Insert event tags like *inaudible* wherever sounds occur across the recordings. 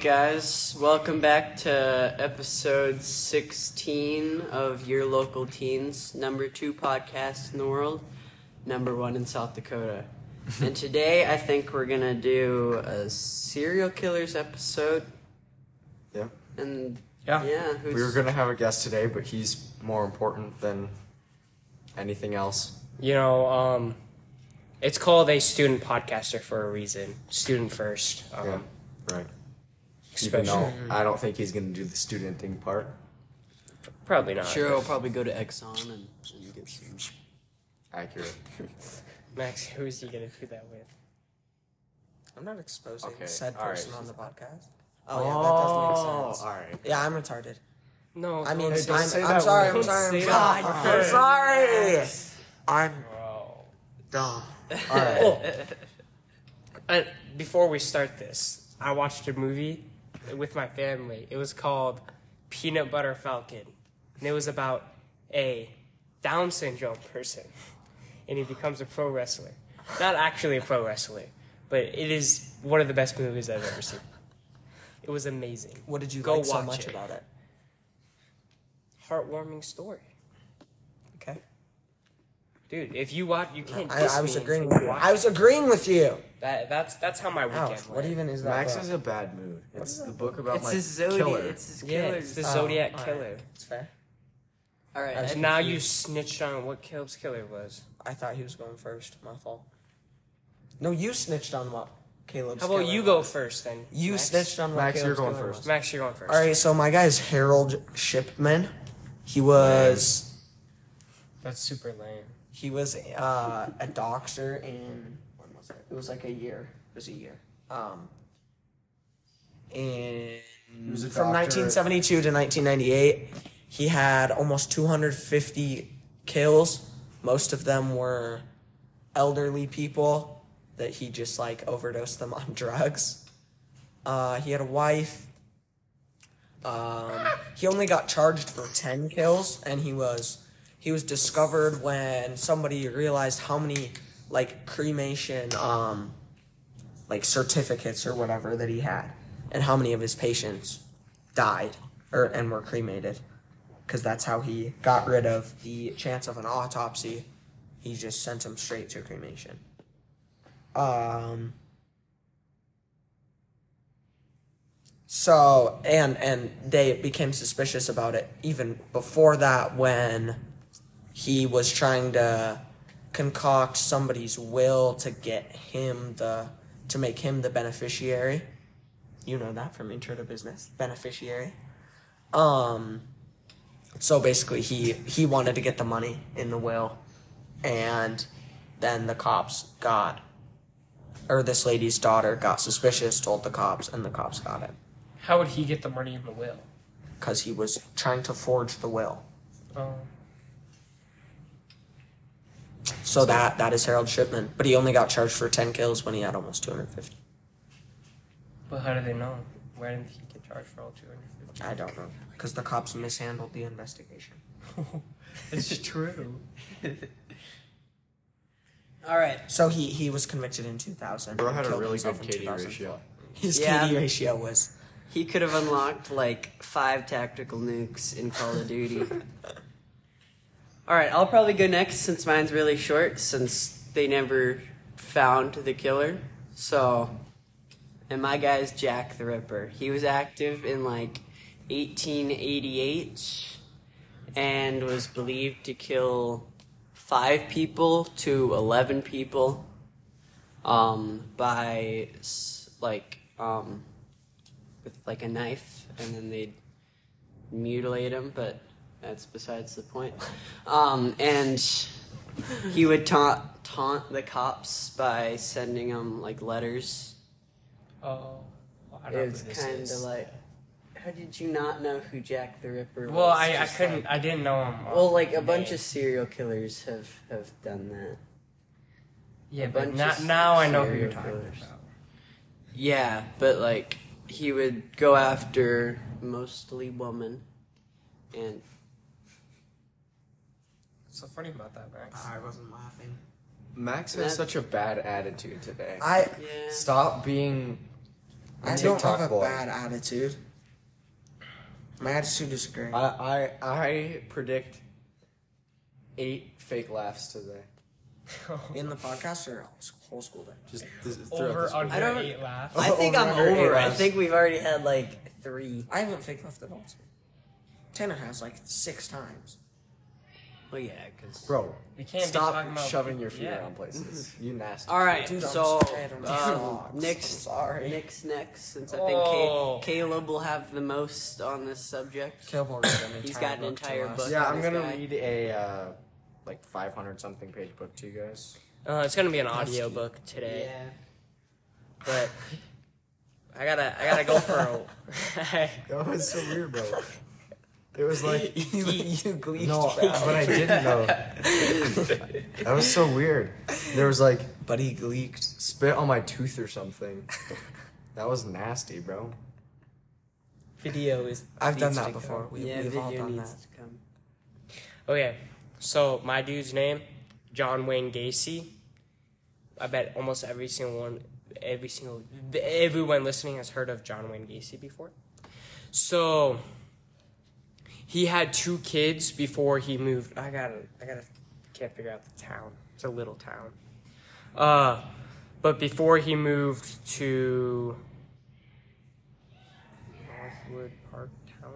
guys. Welcome back to episode 16 of Your Local Teens, number two podcast in the world, number one in South Dakota. *laughs* and today I think we're going to do a serial killers episode. Yeah. And Yeah. yeah, who's, We were gonna have a guest today, but he's more important than anything else. You know, um, it's called a student podcaster for a reason. Student first. Um, Yeah. Right. Even though I don't think he's gonna do the student thing part. Probably not. Sure, I'll probably go to Exxon and, and get some. Accurate. *laughs* Max, who is he going to do that with? I'm not exposing Okay, said all right. person on the podcast. Oh, yeah, that does make sense. all right. Yeah, I'm retarded. No. I mean, Hey, don't I'm, say I'm that sorry, word. I'm sorry, I'm say sorry. that I'm word. sorry. I'm Bro. dumb. All right. *laughs* Oh. Uh, before we start this, I watched a movie with my family. It was called Peanut Butter Falcon. And it was about a Down syndrome person. And he becomes a pro wrestler. Not actually a pro wrestler, but it is one of the best movies I've ever seen. It was amazing. What did you Go like so watch much it. about it? Heartwarming story. Okay. Dude, if you watch, you can't. I, I was me agreeing with you you. watch I was agreeing with you. That, that's that's how my weekend Ouch, went. what even is that? Max book? is a bad mood. It's the book about It's like his Zodiac. killer. It's his killer. Yeah, killers. it's the Oh, Zodiac alright. killer. It's fair. All right. I was I- And now you snitched on what Caleb's killer was. I thought he was going first. My fault. No, you snitched on what Caleb's How about killer you go first then? You Max? snitched on what Max, you're going killer first. was. Max, you're going first. All right, so my guy is Harold Shipman. He was That's super lame. He was uh, a doctor in when was it? It was like a year. It was a year. Um, in was a from 1972 to 1998, he had almost 250 kills. Most of them were elderly people that he just like overdosed them *laughs* on drugs. Uh, he had a wife. Um, he only got charged for 10 kills, and he was he was discovered when somebody realized how many like cremation um like certificates or whatever that he had and how many of his patients died or and were cremated. Because that's how he got rid of the chance of an autopsy. He just sent him straight to cremation. Um so and and they became suspicious about it even before that when he was trying to concoct somebody's will to get him the to make him the beneficiary. You know that from Intro to Business, beneficiary. Um so basically he he wanted to get the money in the will and then the cops got or this lady's daughter got suspicious, told the cops and the cops got it How would he get the money in the will? cuz he was trying to forge the will. Oh. So that that is Harold Shipman, but he only got charged for 10 kills when he had almost 250. But how do they know? Why didn't he get charged for all 250? I don't know because the cops mishandled the investigation. *laughs* it's true. *laughs* All right. So he he was convicted in 2000. Bro had a really good KD ratio. *laughs* His Yeah. KD ratio was He could have unlocked like five tactical nukes in Call of Duty. All right, I'll probably go next since mine's really short since they never found the killer. So, and my guy's Jack the Ripper. He was active in like 1888 and was believed to kill five people to 11 people um, by like um, with like a knife and then they'd mutilate him, but that's besides the point. Um, and he would taunt taunt the cops by sending them like letters. Oh. I don't It's kind of like, how did you not know who Jack the Ripper was? Well, I, I couldn't. like- I didn't know him. well, like a the bunch name. of serial killers have have done that. Yeah, a but bunch now, I know who you're talking killers. about. Yeah, but like he would go after mostly women, and so funny about that, Max? I wasn't laughing. Max That- has such a bad attitude today. I yeah. Stop being I don't TikTok have a boy. bad attitude. My attitude is great. I, I I predict eight fake laughs today. *laughs* In the podcast or whole school day? Just this, throughout Over this week. under I don't- eight laughs. I think I'm Over over. I eight think we've already had like three. I haven't fake left at all. Tanner has like six times. Well, yeah, because. Bro, We can't be stop talking about shoving your feet yeah. around places. *laughs* You nasty. All right, Dude, I'm so scared of um, dogs. Nick's sorry. Nick's next, since I think Oh. Ca- Caleb will have the most on this subject. Caleb will read an entire He's got an book to entire us. book. yeah, I'm this gonna guy. read a uh, like 500 something page book to you guys. Uh, it's gonna be an audio book today, Yeah. but I gotta I gotta go for a. *laughs* *laughs* That was so weird, bro. It was like *laughs* you, you gleeked, no, but I didn't know. *laughs* That was so weird. There was like But he gleeked. spit on my tooth or something. That was nasty, bro. Video is. I've done that before. go. We, yeah, we've all done needs that. to come. Okay, so my dude's name, John Wayne Gacy. I bet almost every single one, every single, everyone listening has heard of John Wayne Gacy before. So, he had two kids before he moved. I gotta, I gotta, can't figure out the town. It's a little town. Uh, but before he moved to Northwood Park Town,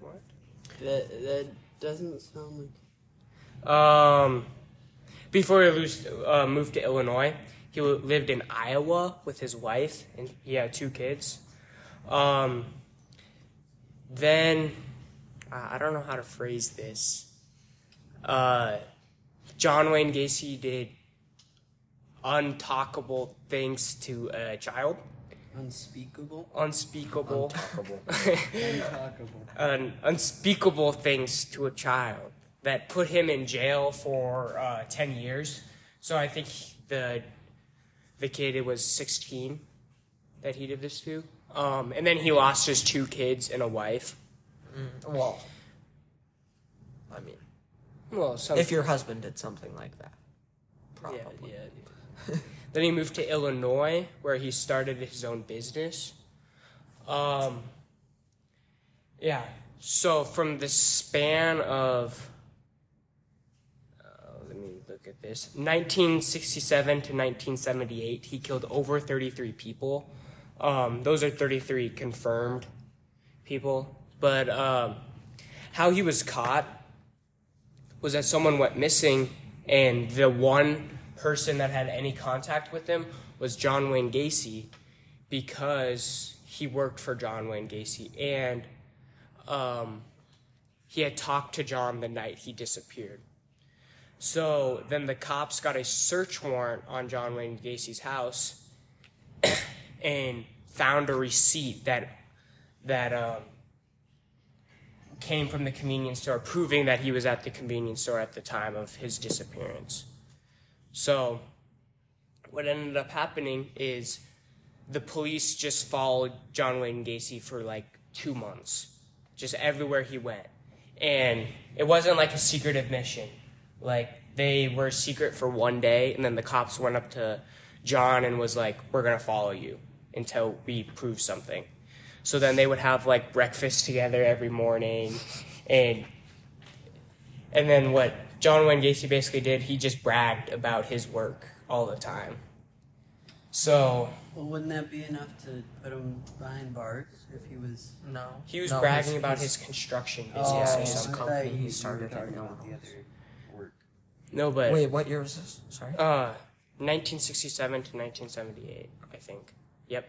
what? That that doesn't sound like. Um, before he uh, moved to Illinois, he lived in Iowa with his wife, and he had two kids. Um, then, I don't know how to phrase this. Uh, John Wayne Gacy did untalkable things to a child. Unspeakable. Unspeakable. Untalkable. *laughs* Untalkable. un- unspeakable things to a child that put him in jail for uh, 10 years. So I think the the kid it was 16 that he did this to. Um, and then he lost his two kids and a wife. Well, I mean, Well, some, if your husband did something like that, yeah, probably. yeah. *laughs* then he moved to Illinois where he started his own business. Um, yeah. So from the span of uh, let me look at this 1967 to 1978 he killed over 33 people um, those are 33 confirmed people but um, how he was caught was that someone went missing and the one person that had any contact with him was john wayne gacy because he worked for john wayne gacy and um, he had talked to john the night he disappeared. So then the cops got a search warrant on John Wayne Gacy's house *coughs* and found a receipt that that um, came from the convenience store proving that he was at the convenience store at the time of his disappearance. So what ended up happening is the police just followed John Wayne Gacy for like 2 months just everywhere he went. And it wasn't like a secretive mission. Like they were secret for one day, and then the cops went up to John and was like, "We're gonna follow you until we prove something." So then they would have like breakfast together every morning, and and then what John Wayne Gacy basically did, he just bragged about his work all the time. So Well, wouldn't that be enough to put him behind bars if he was? No. he was No, bragging he's- about he's- his construction Oh, business yeah, or he's some company he started talking right about the other work. No, but Wait, what year was this? Sorry. Uh, 1967 to 1978, I think. Yep.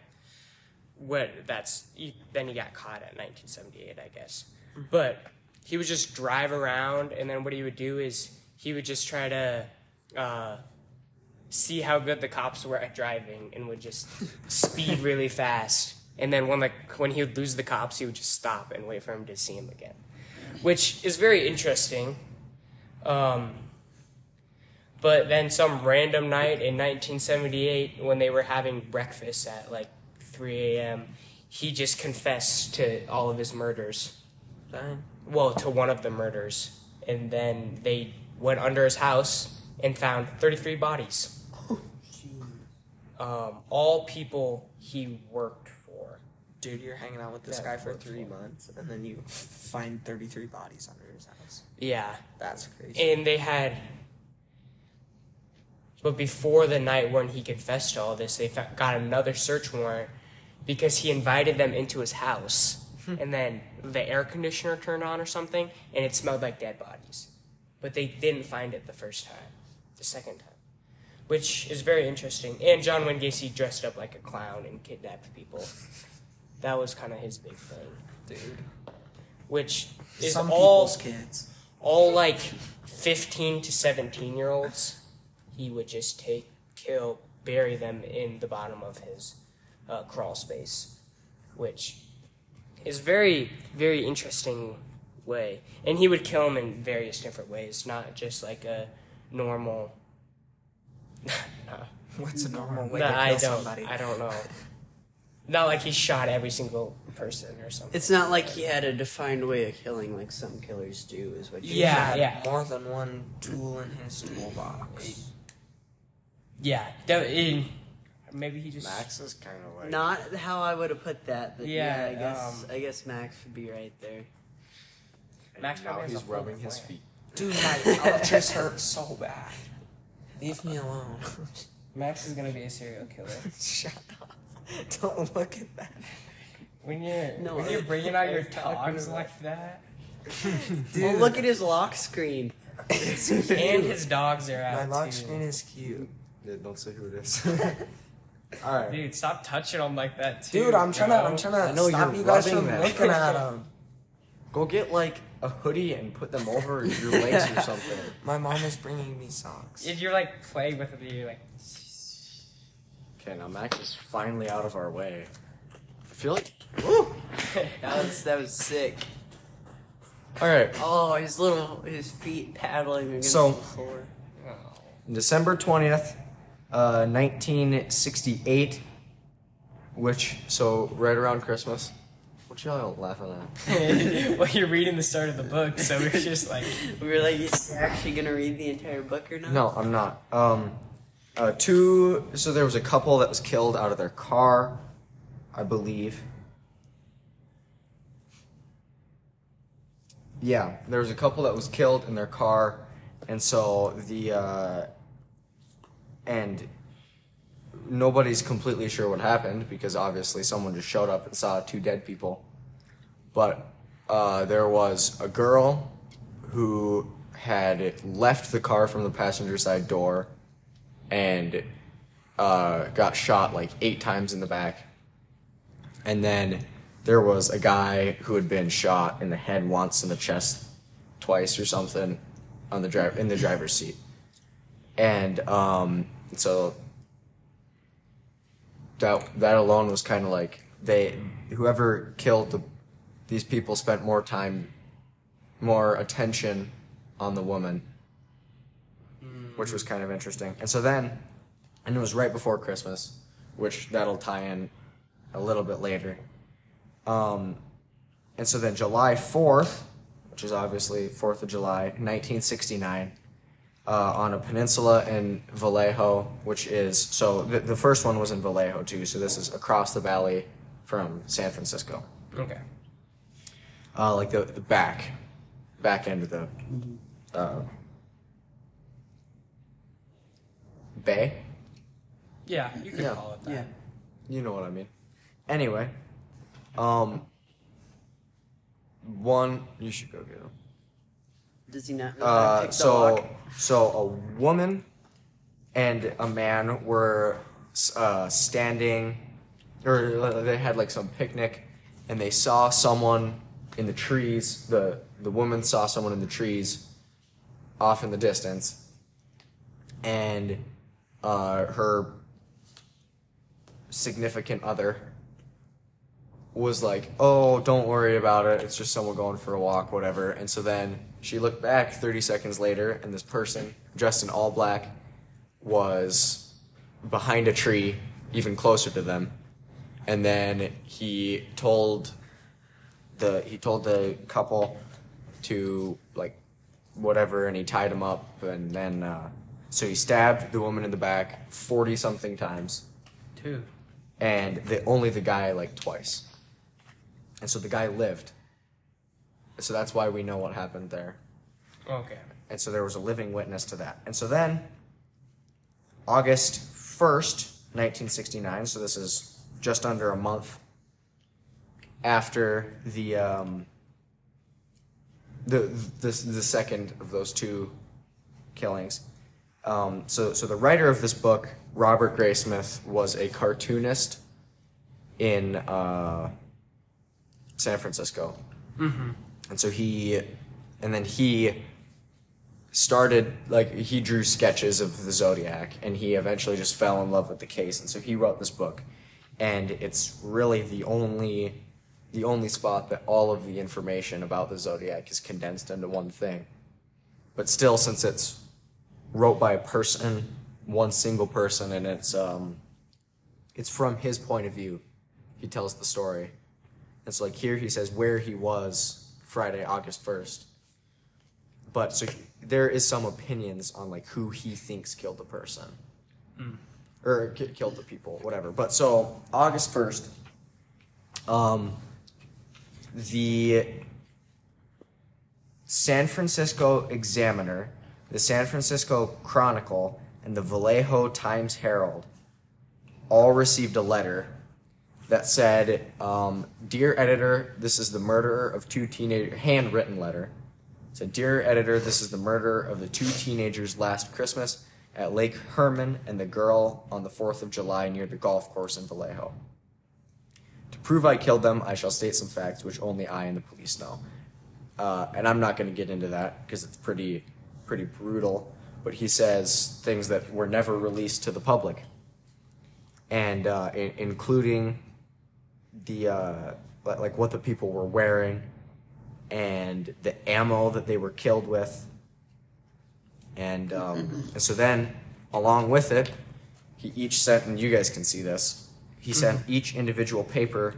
What that's he- then he got caught at 1978, I guess. But he would just drive around, and then what he would do is he would just try to uh, see how good the cops were at driving, and would just *laughs* speed really fast. And then when like when he would lose the cops, he would just stop and wait for him to see him again, which is very interesting. Um, but then some random night in 1978, when they were having breakfast at like 3 a.m., he just confessed to all of his murders. Dang. Well, to one of the murders. And then they went under his house and found 33 bodies. Um, all people he worked for. dude, you're hanging out with this guy for three fool. months, and then you find 33 bodies under his house. Yeah, That's crazy. and they had. But before the night when he confessed to all this, they got another search warrant because he invited them into his house, hmm. and then the air conditioner turned on or something, and it smelled like dead bodies. But they didn't find it the first time, the second time, which is very interesting. And John Wayne Gacy dressed up like a clown and kidnapped people. *laughs* That was kind of his big thing, dude. which is Some all kids. all like 15 to 17 year olds he would just take kill bury them in the bottom of his uh, crawl space which is very very interesting way and he would kill them in various different ways not just like a normal *laughs* no, What's a normal way no, to kill i don't somebody? i don't know not like he shot every single person or something It's not like he had a defined way of killing like some killers do, is what you Yeah, had yeah. More than one tool in his toolbox. yeah that- in- maybe he just Max is kind of like. Not how I would have put that, but yeah, Yeah, I guess um, I guess Max would be right there. Max now probably he's rubbing his feet. Dude, my arches hurt so bad. Leave me alone. Max is gonna be a serial killer. *laughs* Shut up. Don't look at that. When you're No, when you're bringing out your *laughs* was dogs like that, Oh, look at his lock screen. *laughs* and his dogs are out. My out lock too. screen is cute. Yeah, don't say who it is. All right. Dude, stop touching them like that too. Dude, I'm trying to, bro. I'm trying I to know stop you're you guys rubbing from them. looking at *laughs* them. Go get like a hoodie and put them over your legs or *laughs* something. My mom is bringing me socks. If you're like playing with them, you're like, *laughs* Okay, now Max is finally out of our way. I feel like. Woo! That was that was sick. All right. Oh, his little his feet paddling against So- the floor. Oh. December 20th, uh, 1968, which, so right around Christmas. What y'all laughing at? *laughs* well, you're reading the start of the book, so we're just like, We *laughs* were like, is he actually gonna read the entire book or not? No, I'm not. Um, uh, two, so there was a couple that was killed out of their car, I believe. Yeah, there was a couple that was killed in their car, and so the, uh, and nobody's completely sure what happened because obviously someone just showed up and saw two dead people. But uh, there was a girl who had left the car from the passenger side door and uh, got shot like eight times in the back. And then there was a guy who had been shot in the head once in the chest twice or something on the drive in the driver's seat. And um, so that that alone was kind of like they whoever killed the, these people spent more time more attention on the woman which was kind of interesting. And so then and it was right before christmas which that'll tie in a little bit later. Um, and so then july 4th which is obviously 4th of july 1969 uh, on a peninsula in Vallejo, which is so the, the first one was in Vallejo too. So this is across the valley from San Francisco, okay. uh, like the, the back, back end of the uh, bay. Yeah, you could Yeah. call it that. Yeah. You know what I mean. Anyway, um, one you should go get him. Does he not know Uh, so so a woman and a man were uh, standing, or they had like some picnic, and they saw someone in the trees. the The woman saw someone in the trees, off in the distance, and uh, her significant other was like, "Oh, don't worry about it. It's just someone going for a walk, whatever." And so then she looked back 30 seconds later, and this person dressed in all black was behind a tree, even closer to them. And then he told the he told the couple to like whatever, and he tied him up, and then uh, so he stabbed the woman in the back 40 something times Two. and the only the guy like twice. And so the guy lived. So that's why we know what happened there. Okay. And so there was a living witness to that. And so then, August 1st, 1969, so this is just under a month after the um, the, the the second of those two killings. Um, so so the writer of this book, Robert Graysmith, was a cartoonist in uh, San Francisco, and so he and then he started like he drew sketches of the zodiac and he eventually just fell in love with the case and so he wrote this book. And it's really the only the only spot that all of the information about the zodiac is condensed into one thing. But still since it's wrote by a person one single person and it's um it's from his point of view he tells the story and so like here he says where he was friday august 1st but so he- there is some opinions on like who he thinks killed the person. Or ki- killed the people whatever. But so august 1st um the san francisco examiner the san francisco chronicle and the vallejo times herald all received a letter that said um, dear editor this is the murderer of two teenage handwritten letter it said, Dear editor, this is the murder of the two teenagers last Christmas at Lake Herman and the girl on the 4th of July near the golf course in Vallejo. To prove I killed them, I shall state some facts which only I and the police know. Uh, and I'm not going to get into that because it's pretty, pretty brutal. But he says things that were never released to the public, and uh, i- including the uh, like what the people were wearing and the ammo that they were killed with. And, um, *clears throat* and so then, along with it, he each sent, and you guys can see this, he sent each individual paper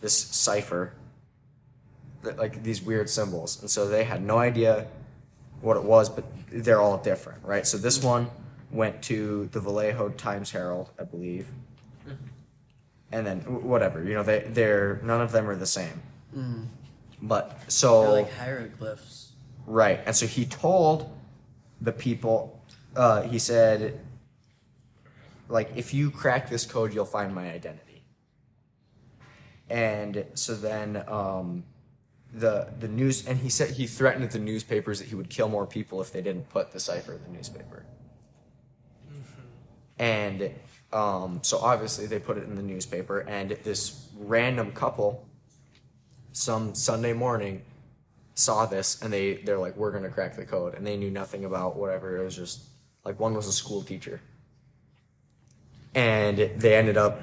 this cipher, that, like these weird symbols. And so they had no idea what it was, but they're all different, right? So this one went to the Vallejo Times Herald, I believe. And then whatever, you know, they they're none of them are the same. But so They're like hieroglyphs. Right. And so he told the people, uh, he said, like, if you crack this code, you'll find my identity. And so then um, the the news, and he said he threatened the newspapers that he would kill more people if they didn't put the cipher in the newspaper. And um, so obviously they put it in the newspaper, and this random couple, some Sunday morning, saw this and they they're like we're gonna crack the code and they knew nothing about whatever it was just like one was a school teacher. And they ended up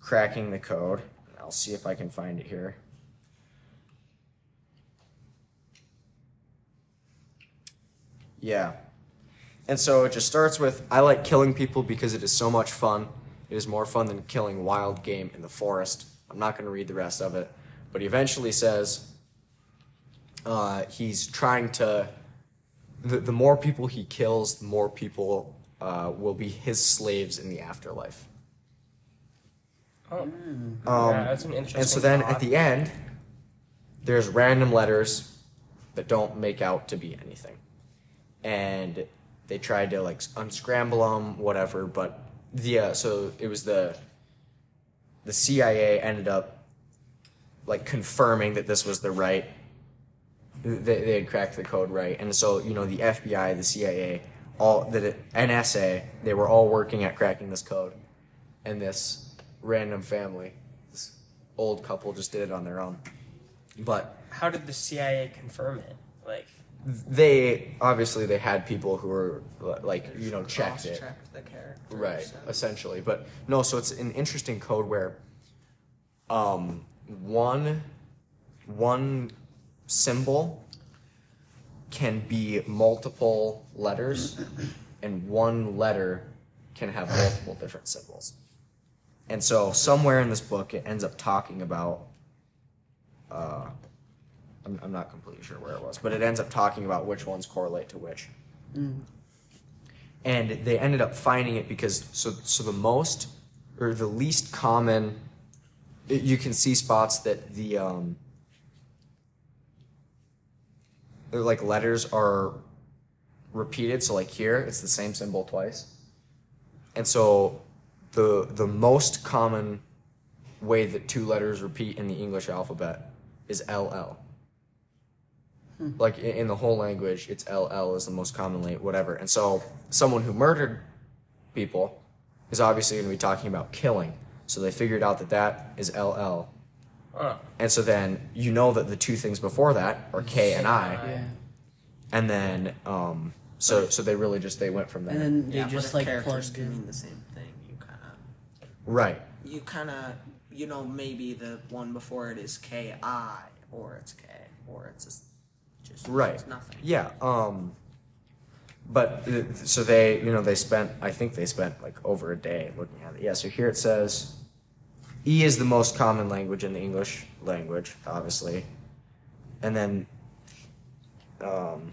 cracking the code. I'll see if i can find it here. Yeah and so it just starts with i like killing people because it is so much fun it is more fun than killing wild game in the forest i'm not going to read the rest of it but he eventually says uh, he's trying to the, the more people he kills the more people uh, will be his slaves in the afterlife Oh. um, yeah, that's an interesting. and so then thought. at the end there's random letters that don't make out to be anything and they tried to like unscramble them whatever but the uh, so it was the the cia ended up like confirming that this was the right they, they had cracked the code right and so you know the fbi the cia all the nsa they were all working at cracking this code and this random family this old couple just did it on their own but how did the CIA confirm it? They obviously they had people who were like you know checked it. the character. right so- essentially. But no so it's an interesting code where um one one symbol can be multiple letters and one letter can have multiple different symbols. And so somewhere in this book it ends up talking about uh I'm, I'm not completely sure where it was but it ends up talking about which ones correlate to which and they ended up finding it because so so the most or the least common you can see spots that the um, they're like letters are repeated. So like here, it's the same symbol twice, and so the the most common way that two letters repeat in the English alphabet is LL. Like i- in the whole language, it's LL is the most commonly whatever. And so someone who murdered people is obviously going to be talking about killing. So they figured out that that is LL. Uh, And so then you know that the two things before that are K and I. Yeah. And then um so so they really just they went from there. And then they yeah, just like if characters plugged can mean the same thing. You kind of, right. you kind of, you know, maybe the one before it is K I, or it's K, or it's just, Right. it's nothing. Yeah. Um but uh, so they, you know, they spent I think they spent like over a day looking at it. Yeah, so here it says E is the most common language in the English language, obviously. And then um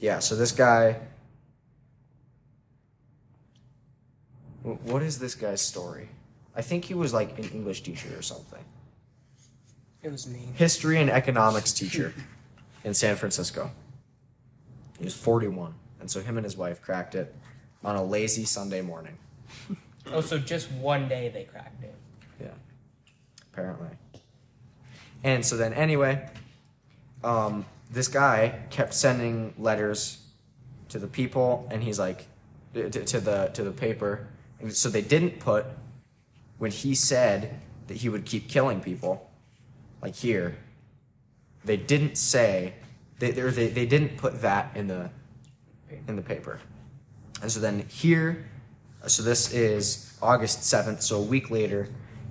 yeah, so this guy what is this guy's story? I think he was like an English teacher or something. It was me. History and economics teacher in San Francisco. He was 41, and so him and his wife cracked it on a lazy Sunday morning. *laughs* Oh, so just one day they cracked it. Yeah, apparently. And so then, anyway, um, this guy kept sending letters to the people, and he's like, to, to the to the paper, and so they didn't put when he said that he would keep killing people, like here. They didn't say they they they, didn't put that in the in the paper, and so then here so this is August 7th, so a week later,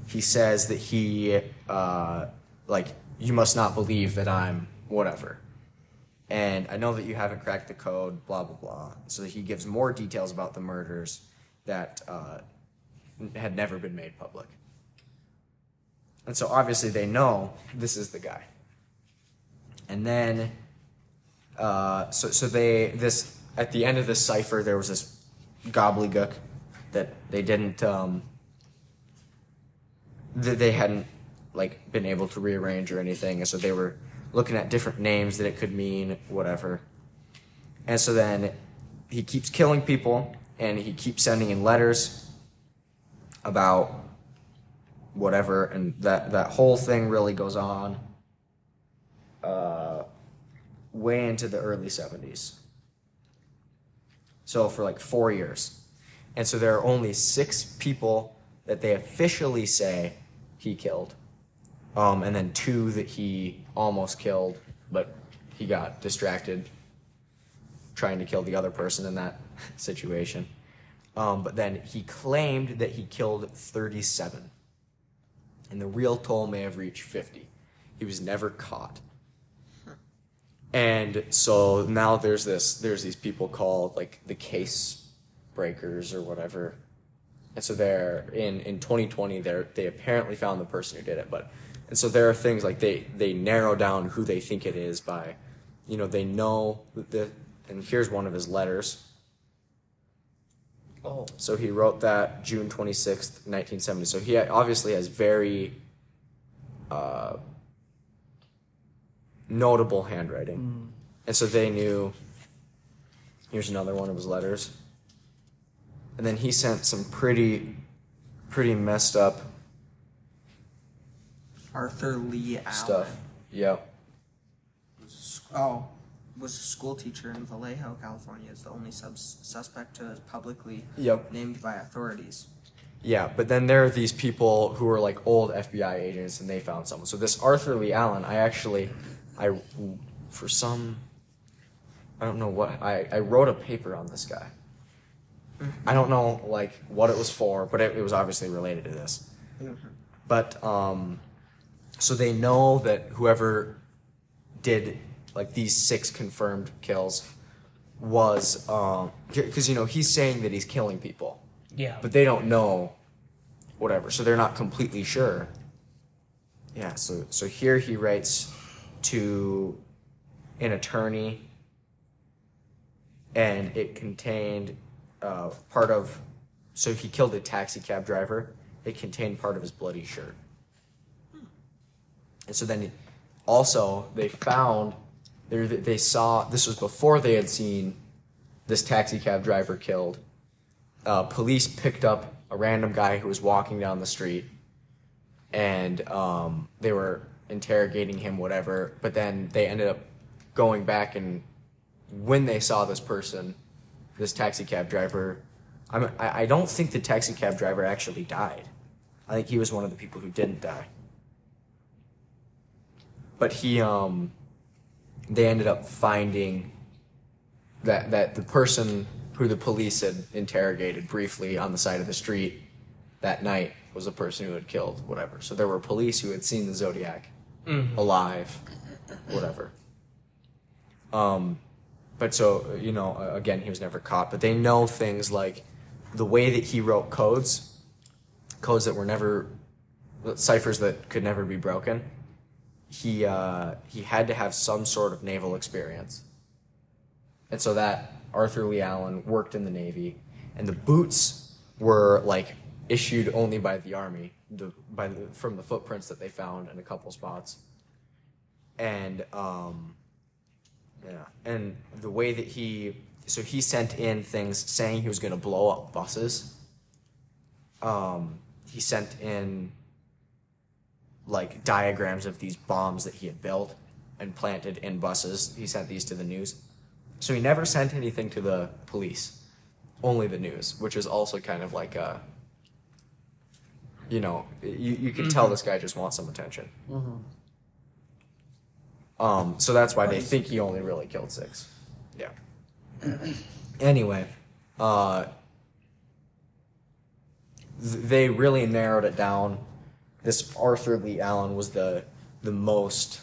he says that he, uh, like, you must not believe that I'm whatever. And I know that you haven't cracked the code, blah, blah, blah. So he gives more details about the murders that uh, had never been made public. And so obviously they know this is the guy. And then, uh, so, so they, this, at the end of this cipher, there was this gobbledygook that they didn't um that they hadn't like been able to rearrange or anything and so they were looking at different names that it could mean whatever and so then he keeps killing people and he keeps sending in letters about whatever and that that whole thing really goes on uh way into the early 70s so for like four years. And so there are only six people that they officially say he killed. Um, and then two that he almost killed, but he got distracted trying to kill the other person in that *laughs* situation. Um, but then he claimed that he killed 37. And the real toll may have reached 50. He was never caught. And so now there's this there's these people called like the case breakers or whatever. And so they're in in 2020 they they apparently found the person who did it, but and so there are things like they they narrow down who they think it is by you know they know the and here's one of his letters. Oh, So he wrote that June 26th, 1970. So he obviously has very uh, notable handwriting. And so they knew. Here's another one of his letters. And then he sent some pretty, pretty messed up Arthur Lee Allen. stuff. Yep. Oh, was a school teacher in Vallejo, California. Is the only subs- suspect to publicly Yep. named by authorities. Yeah, but then there are these people who are like old FBI agents and they found someone. So this Arthur Lee Allen, I actually, I, for some, I don't know what, I, I wrote a paper on this guy. I don't know like what it was for, but it, it was obviously related to this. But um, so they know that whoever did like these six confirmed kills was um, because you know he's saying that he's killing people yeah. but they don't know whatever so they're not completely sure yeah so so here he writes to an attorney and it contained uh, part of so he killed a taxi cab driver it contained part of his bloody shirt. And so then, also they found, they they saw this was before they had seen this taxi cab driver killed. Uh, police picked up a random guy who was walking down the street, and um, they were interrogating him, whatever. But then they ended up going back and when they saw this person, this taxi cab driver, I'm, I, I don't think the taxi cab driver actually died. I think he was one of the people who didn't die. But he, um, they ended up finding that that the person who the police had interrogated briefly on the side of the street that night was the person who had killed whatever. So there were police who had seen the Zodiac alive, whatever. Um, but so you know, again, he was never caught. But they know things like the way that he wrote codes, codes that were never ciphers that could never be broken. He uh, he had to have some sort of naval experience, and so that Arthur Lee Allen worked in the Navy, and the boots were like issued only by the Army, the, by the, from the footprints that they found in a couple spots, and um, yeah, and the way that he so he sent in things saying he was going to blow up buses. Um, he sent in like diagrams of these bombs that he had built and planted in buses. He sent these to the news. So he never sent anything to the police, only the news, which is also kind of like a, you know, you, you can tell this guy just wants some attention. Um, so that's why they think he only really killed six. Yeah. *clears throat* anyway, uh, th- they really narrowed it down. This Arthur Lee Allen was the the most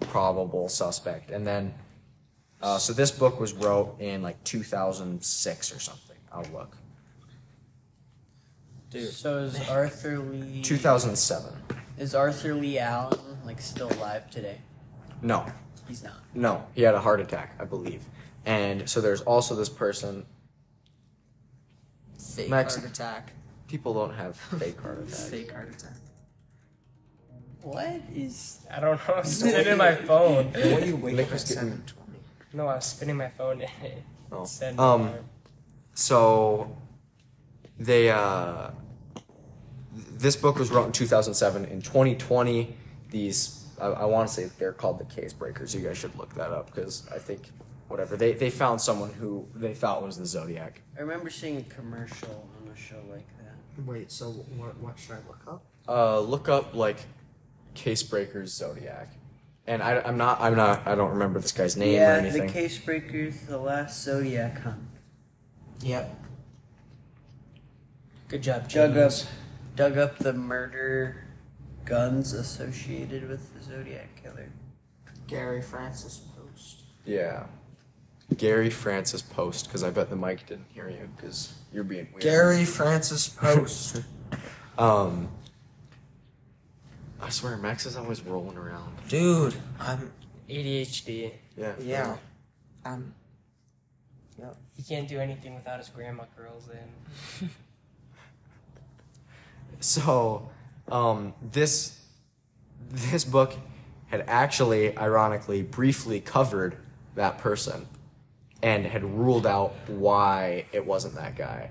probable suspect, and then uh, so this book was wrote in like 2006 or something. I'll look. Dude. So is Arthur Lee 2007. is Arthur Lee Allen like still alive today? No, He's not. no, he had a heart attack, I believe. And so there's also this person. Fake Max- heart attack. People don't have fake heart attacks. *laughs* Fake heart attack. What is I don't know. I'm *laughs* spinning my phone. When do you wake Nick up at seven twenty? No, I was spinning my phone. *laughs* Oh. said Um. So they uh this book was wrote in 2007 in 2020 these I, I want to say they're called the case breakers you guys should look that up because I think whatever they they found someone who they thought was the Zodiac I remember seeing a commercial on a show like that. Wait, so what, what should I look up? uh look up like case breakers Zodiac and I, I'm not I'm not I don't remember this guy's name or yeah, anything the Case Breakers, the last Zodiac hunt. Yep. Good job, Dug up, dug up the murder guns associated with the Zodiac killer. Gary Francis Poste. yeah Gary Francis Poste because I bet the mic didn't hear you because you're being weird Gary Francis Poste. *laughs* Um, I swear, Max is always rolling around. Dude, I'm ADHD. Yeah. yeah. I'm He can't do anything without his grandma girls in. *laughs* So, um, this this book had actually, ironically, briefly covered that person, and had ruled out why it wasn't that guy.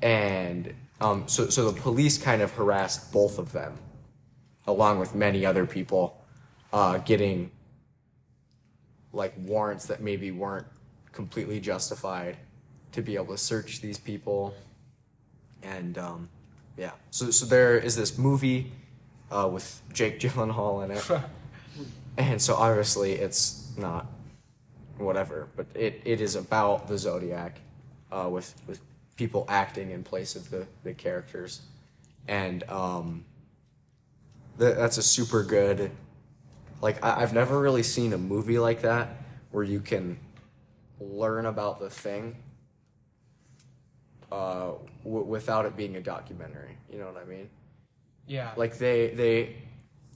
And um, so, so the police kind of harassed both of them, along with many other people, uh, getting like warrants that maybe weren't completely justified to be able to search these people. And um, yeah, so so there is this movie uh, with Jake *laughs* Gyllenhaal in it, *laughs* and so obviously it's not whatever, but it, it is about the Zodiac, uh, with with people acting in place of the the characters, and um, th- that's a super good. Like I, I've never really seen a movie like that where you can learn about the thing uh, w- without it being a documentary. You know what I mean? Yeah. Like they they,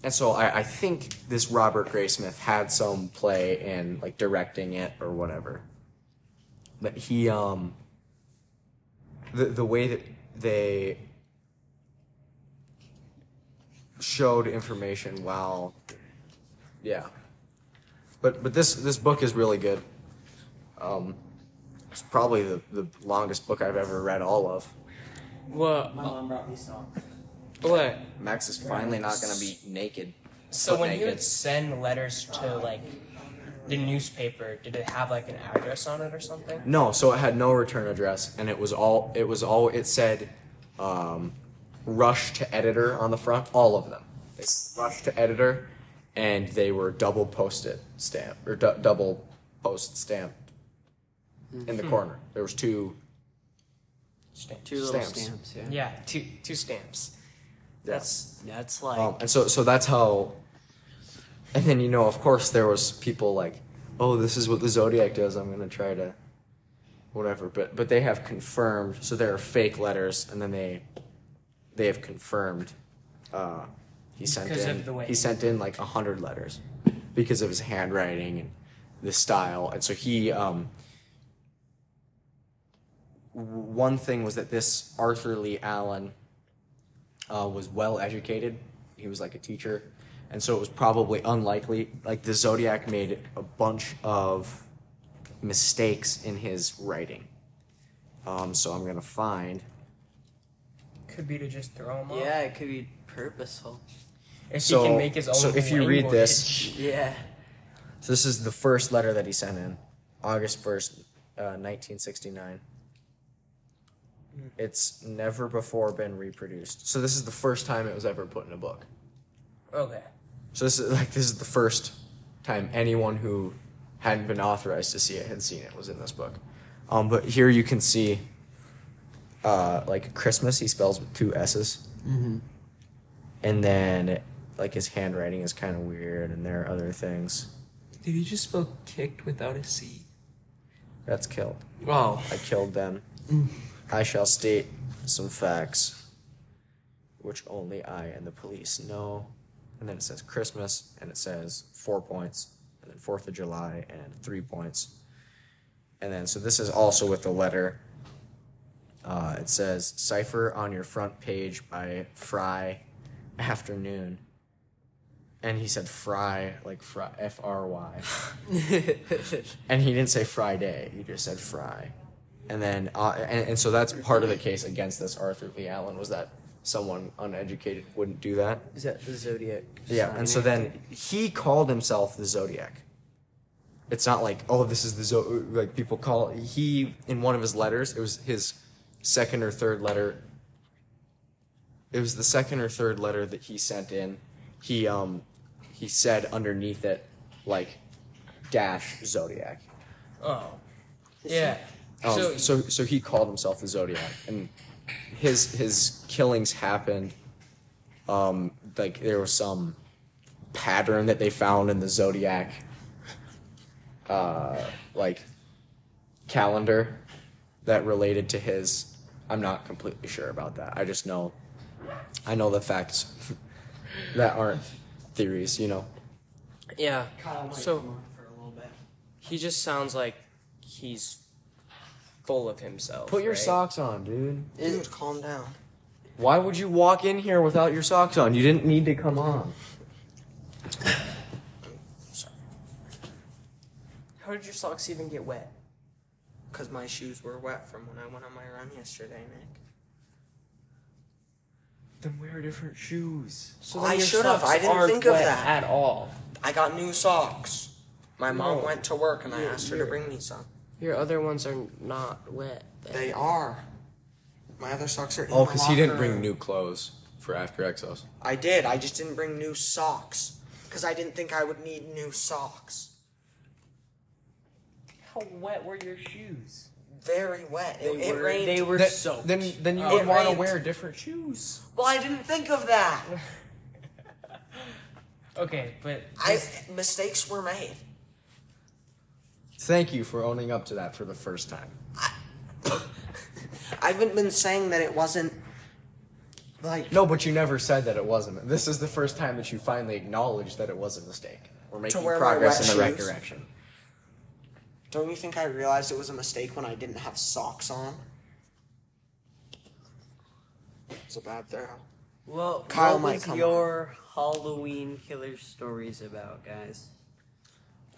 and so I, I think this Robert Graysmith had some play in like directing it or whatever. But he um. The the way that they showed information while yeah. But but this this book is really good. Um it's probably the, the longest book I've ever read all of. What? My mom brought me socks. What? Max is finally not gonna be naked. So Butt when he would send letters to like the newspaper, did it have like an address on it or something? No, so it had no return address, and it was all it was all it said, um, rush to editor on the front, all of them. They rush to editor, and they were double posted stamp or du- double post stamped in the corner. There was two. Stamps. Two little Stamps. stamps. yeah. Yeah, two two stamps. That's That's like Um, and so so that's how. And then you know, of course, there was people like, oh, this is what the zodiac does. I'm gonna try to. Whatever, but but they have confirmed. So there are fake letters, and then they, they have confirmed. Uh, he sent Because in. of the way- He sent in like a hundred letters, because of his handwriting and the style, and so he. Um, w- one thing was that this Arthur Leigh Allen uh, was well educated. He was like a teacher, and so it was probably unlikely. Like the Zodiac made a bunch of mistakes in his writing. Um, so I'm gonna find. Could be to just throw him off. yeah, it could be purposeful. If So- he can make his own so if you read this- Yeah. So this is the first letter that he sent in, August first, uh, 1969. It's never before been reproduced. So this is the first time it was ever put in a book. Okay. So this is like this is the first time anyone who hadn't been authorized to see it had seen it was in this book. Um, but here you can see, uh, like Christmas, he spells with two S's, Mm-hmm. and then like his handwriting is kind of weird, and there are other things. Did he just spell kicked without a C? That's killed. Oh. I killed them. I shall state some facts, which only I and the police know. And then it says Christmas, and it says four points, and then Fourth of July, and three points. And then, so this is also with the letter. Uh, it says cipher on your front page by Fry afternoon. And he said Fry, like Fry, F R Y. *laughs* And he didn't say Friday. He just said Fry. And then, uh, and, and so that's part of the case against this Arthur Leigh Allen was that someone uneducated wouldn't do that. Is that the zodiac? Yeah, sign and so then he called himself the Zodiac. It's not like oh, this is the zo- like people call he in one of his letters. It was his second or third letter. It was the second or third letter that he sent in. He um he said underneath it like dash Zodiac. Oh. Yeah. Um, so, so so he called himself the Zodiac, and his his killings happened. Um, like there was some pattern that they found in the Zodiac, uh, like calendar that related to his. I'm not completely sure about that. I just know, I know the facts *laughs* that aren't theories. You know. yeah. Kyle So- for a little bit. He just sounds like he's full of himself. Put your right? socks on, dude. Dude, calm down. Why would you walk in here without your socks on? You didn't need to come on. How did your socks even get wet? Because my shoes were wet from when I went on my run yesterday, Nick. Then wear different shoes. So I then your should've. I didn't think of that. at all. I got new socks. My mom No. went to work and I You're- asked her to you're- bring me some. Your other ones are not wet. then. They are. My other socks are in Oh, the because he didn't bring new clothes for after Exos. I did. I just didn't bring new socks. Because I didn't think I would need new socks. How wet were your shoes? Very wet. It, They it were, rained. they were Then- soaked. Then, then you Oh. would It want to rained. wear different shoes. Well, I didn't think of that. *laughs* Okay, but I mistakes were made. Thank you for owning up to that for the first time. I *laughs* haven't been saying that it wasn't like No, but you never said that it wasn't. This is the first time that you finally acknowledged that it was a mistake. We're making wear my progress in the right shoes? direction. Don't you think I realized it was a mistake when I didn't have socks on? It's a bad throw. Well, Kyle what was come your Halloween killer stories about, guys?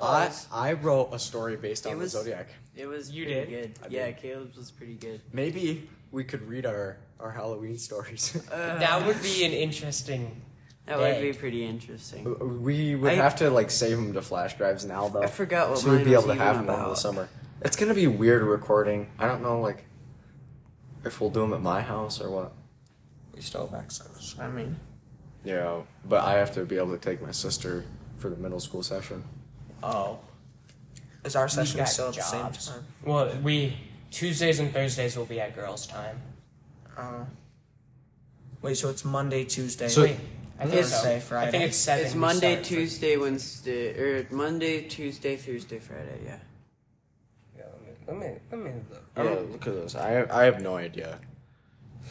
I I wrote a story based on was- the zodiac. It was You pretty did? good. I yeah, did. Caleb's was pretty good. Maybe we could read our our Halloween stories. Uh, that would be an interesting. That would be pretty interesting. we would I- have to like save them to flash drives now though. I forgot what so mine we'd be was able to have them over the summer. It's gonna be weird recording. I don't know like if we'll do them at my house or what. We still have access. I mean, Yeah, but I have to be able to take my sister for the middle school session. oh, is our session got still at the same time? Well, we Tuesdays and Thursdays will be at girls' time. Oh. Wait, so it's Monday, Tuesday, So- Wait, I think Thursday, so. Friday. I think it's seven. It's Monday, start for- Tuesday, Wednesday, or Monday, Tuesday, Thursday, Friday. Yeah. Yeah, let me let me let me look. Yeah, look at this. I I have no idea.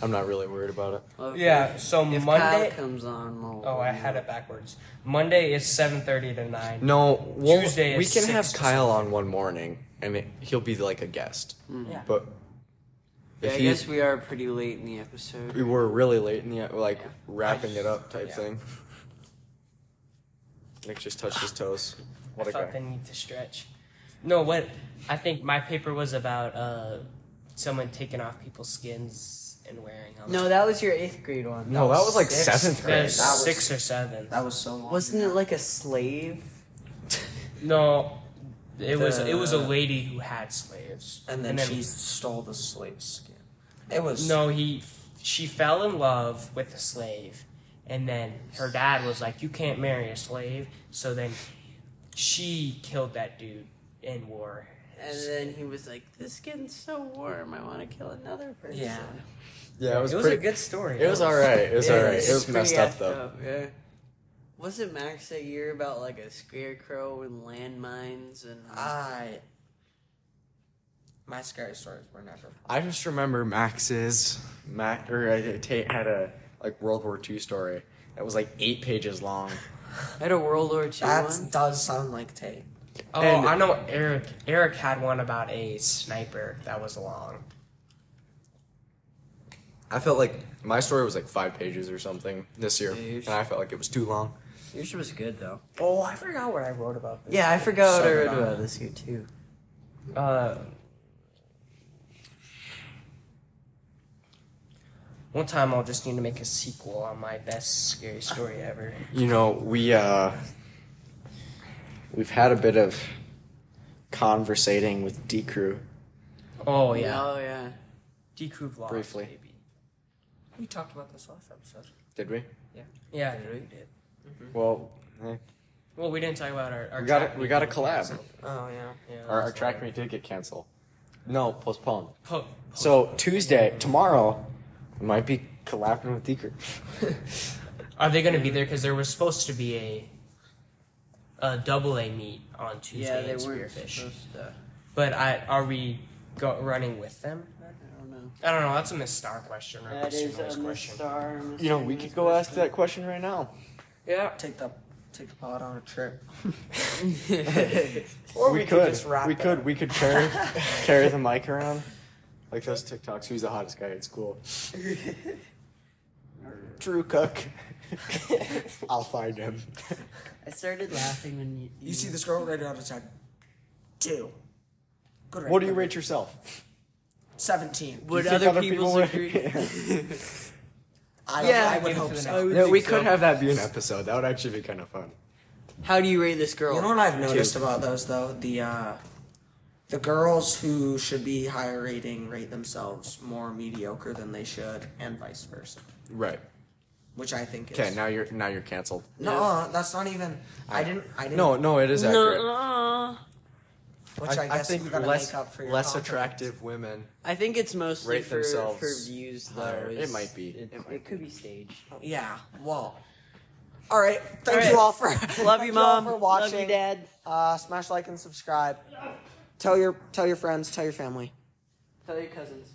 I'm not really worried about it. Well, if- Yeah, so If Monday. Kyle comes on, we'll, Oh, I had it backwards. Monday is seven thirty to nine. No, well, Tuesday we is can six have Kyle on one morning, and it, he'll be like a guest. Mm. Yeah. But Yeah, if I he, guess we are pretty late in the episode. we were really late in the like Yeah. wrapping it up type Yeah. thing. Nick just touched his toes. *sighs* What I a felt guy. the need to stretch. No, what I think my paper was about uh, someone taking off people's skins and wearing them. No, that was your eighth grade one. No, that was like six. seventh That grade. was That was- six or seven. That was so long. Wasn't it like a slave? *laughs* No, it was it was a lady who had slaves, And then she stole the slave skin. It was No, he she fell in love with a slave, and then her dad was like, "You can't marry a slave." So then she killed that dude in war. And then he was like, "This skin's so warm. I want to kill another person." Yeah. Yeah, it was, it was pretty. a good story. it was all right. It was Yeah, all right. it's It was messed up effed though. yeah. Wasn't Max that year about like a scarecrow and landmines and? I. My scary stories were never. I just remember Max's Mac or uh, Tate had a like World War II story that was like eight pages long. I *laughs* had a World War II That one. does sound like Tate. Oh, And- I know Eric. Eric had one about a sniper that was long. I felt like my story was like five pages or something this year, Page. and I felt like it was too long. Yours was good though. Oh, I forgot what I wrote about this. Yeah, I forgot what I So read did about this year too. Uh, one time I'll just need to make a sequel on my best scary story ever. You know, we uh we've had a bit of conversating with D Crew. Oh yeah, Oh yeah. Decrew vlogs Briefly. Maybe. We talked about this last episode. Did we? Yeah, Yeah, think we did. Well, eh, Well, we didn't talk about our. our we got track we got a collab. canceled. Oh yeah. Yeah, Our, our track meet did get canceled. No, postponed. Po- So Tuesday, tomorrow, we might be collabing with D Are they going to be there? Because there was supposed to be a a double A meet on Tuesday Yeah, they in weren't Spearfish. supposed to. But I are we go, running with them? I don't know. I don't know. That's a Miss Star question. Or a That Mr. is a question. star. You know, we could go ask that question right now. Yeah. Take the take the pod on a trip. *laughs* *laughs* Or we, we could. could just wrap we it could. up. We could carry carry the mic around. *laughs* Like those TikToks. Who's the hottest guy at school? *laughs* Drew Cook. *laughs* I'll find him. I started laughing when you. You see this girl right out of ten. Two. Good What do you rate yourself? Seventeen. Would You think other, other people's people would- agree? *laughs* I Yeah, I would hope so. next- would Yeah, we could so. have that be an episode. That would actually be kind of fun. How do you rate this girl? You know what I've noticed Two. about those though? The uh the girls who should be higher rating rate themselves more mediocre than they should, and vice versa. Right. Which I think is Okay. Now you're now you're canceled. No, that's not even I didn't I didn't No, no, it is accurate. No, which I, guess think you gotta less make up for your less confidence. attractive women. I think it's mostly Rate for, themselves for views though. higher. It It's- might be. It, It it, could be staged. Yeah. Well. All right. Thank All right. you all for Love thank you, all mom. for watching. Love you, dad. Uh, smash like and subscribe. Tell your tell your friends. Tell your family. Tell your cousins.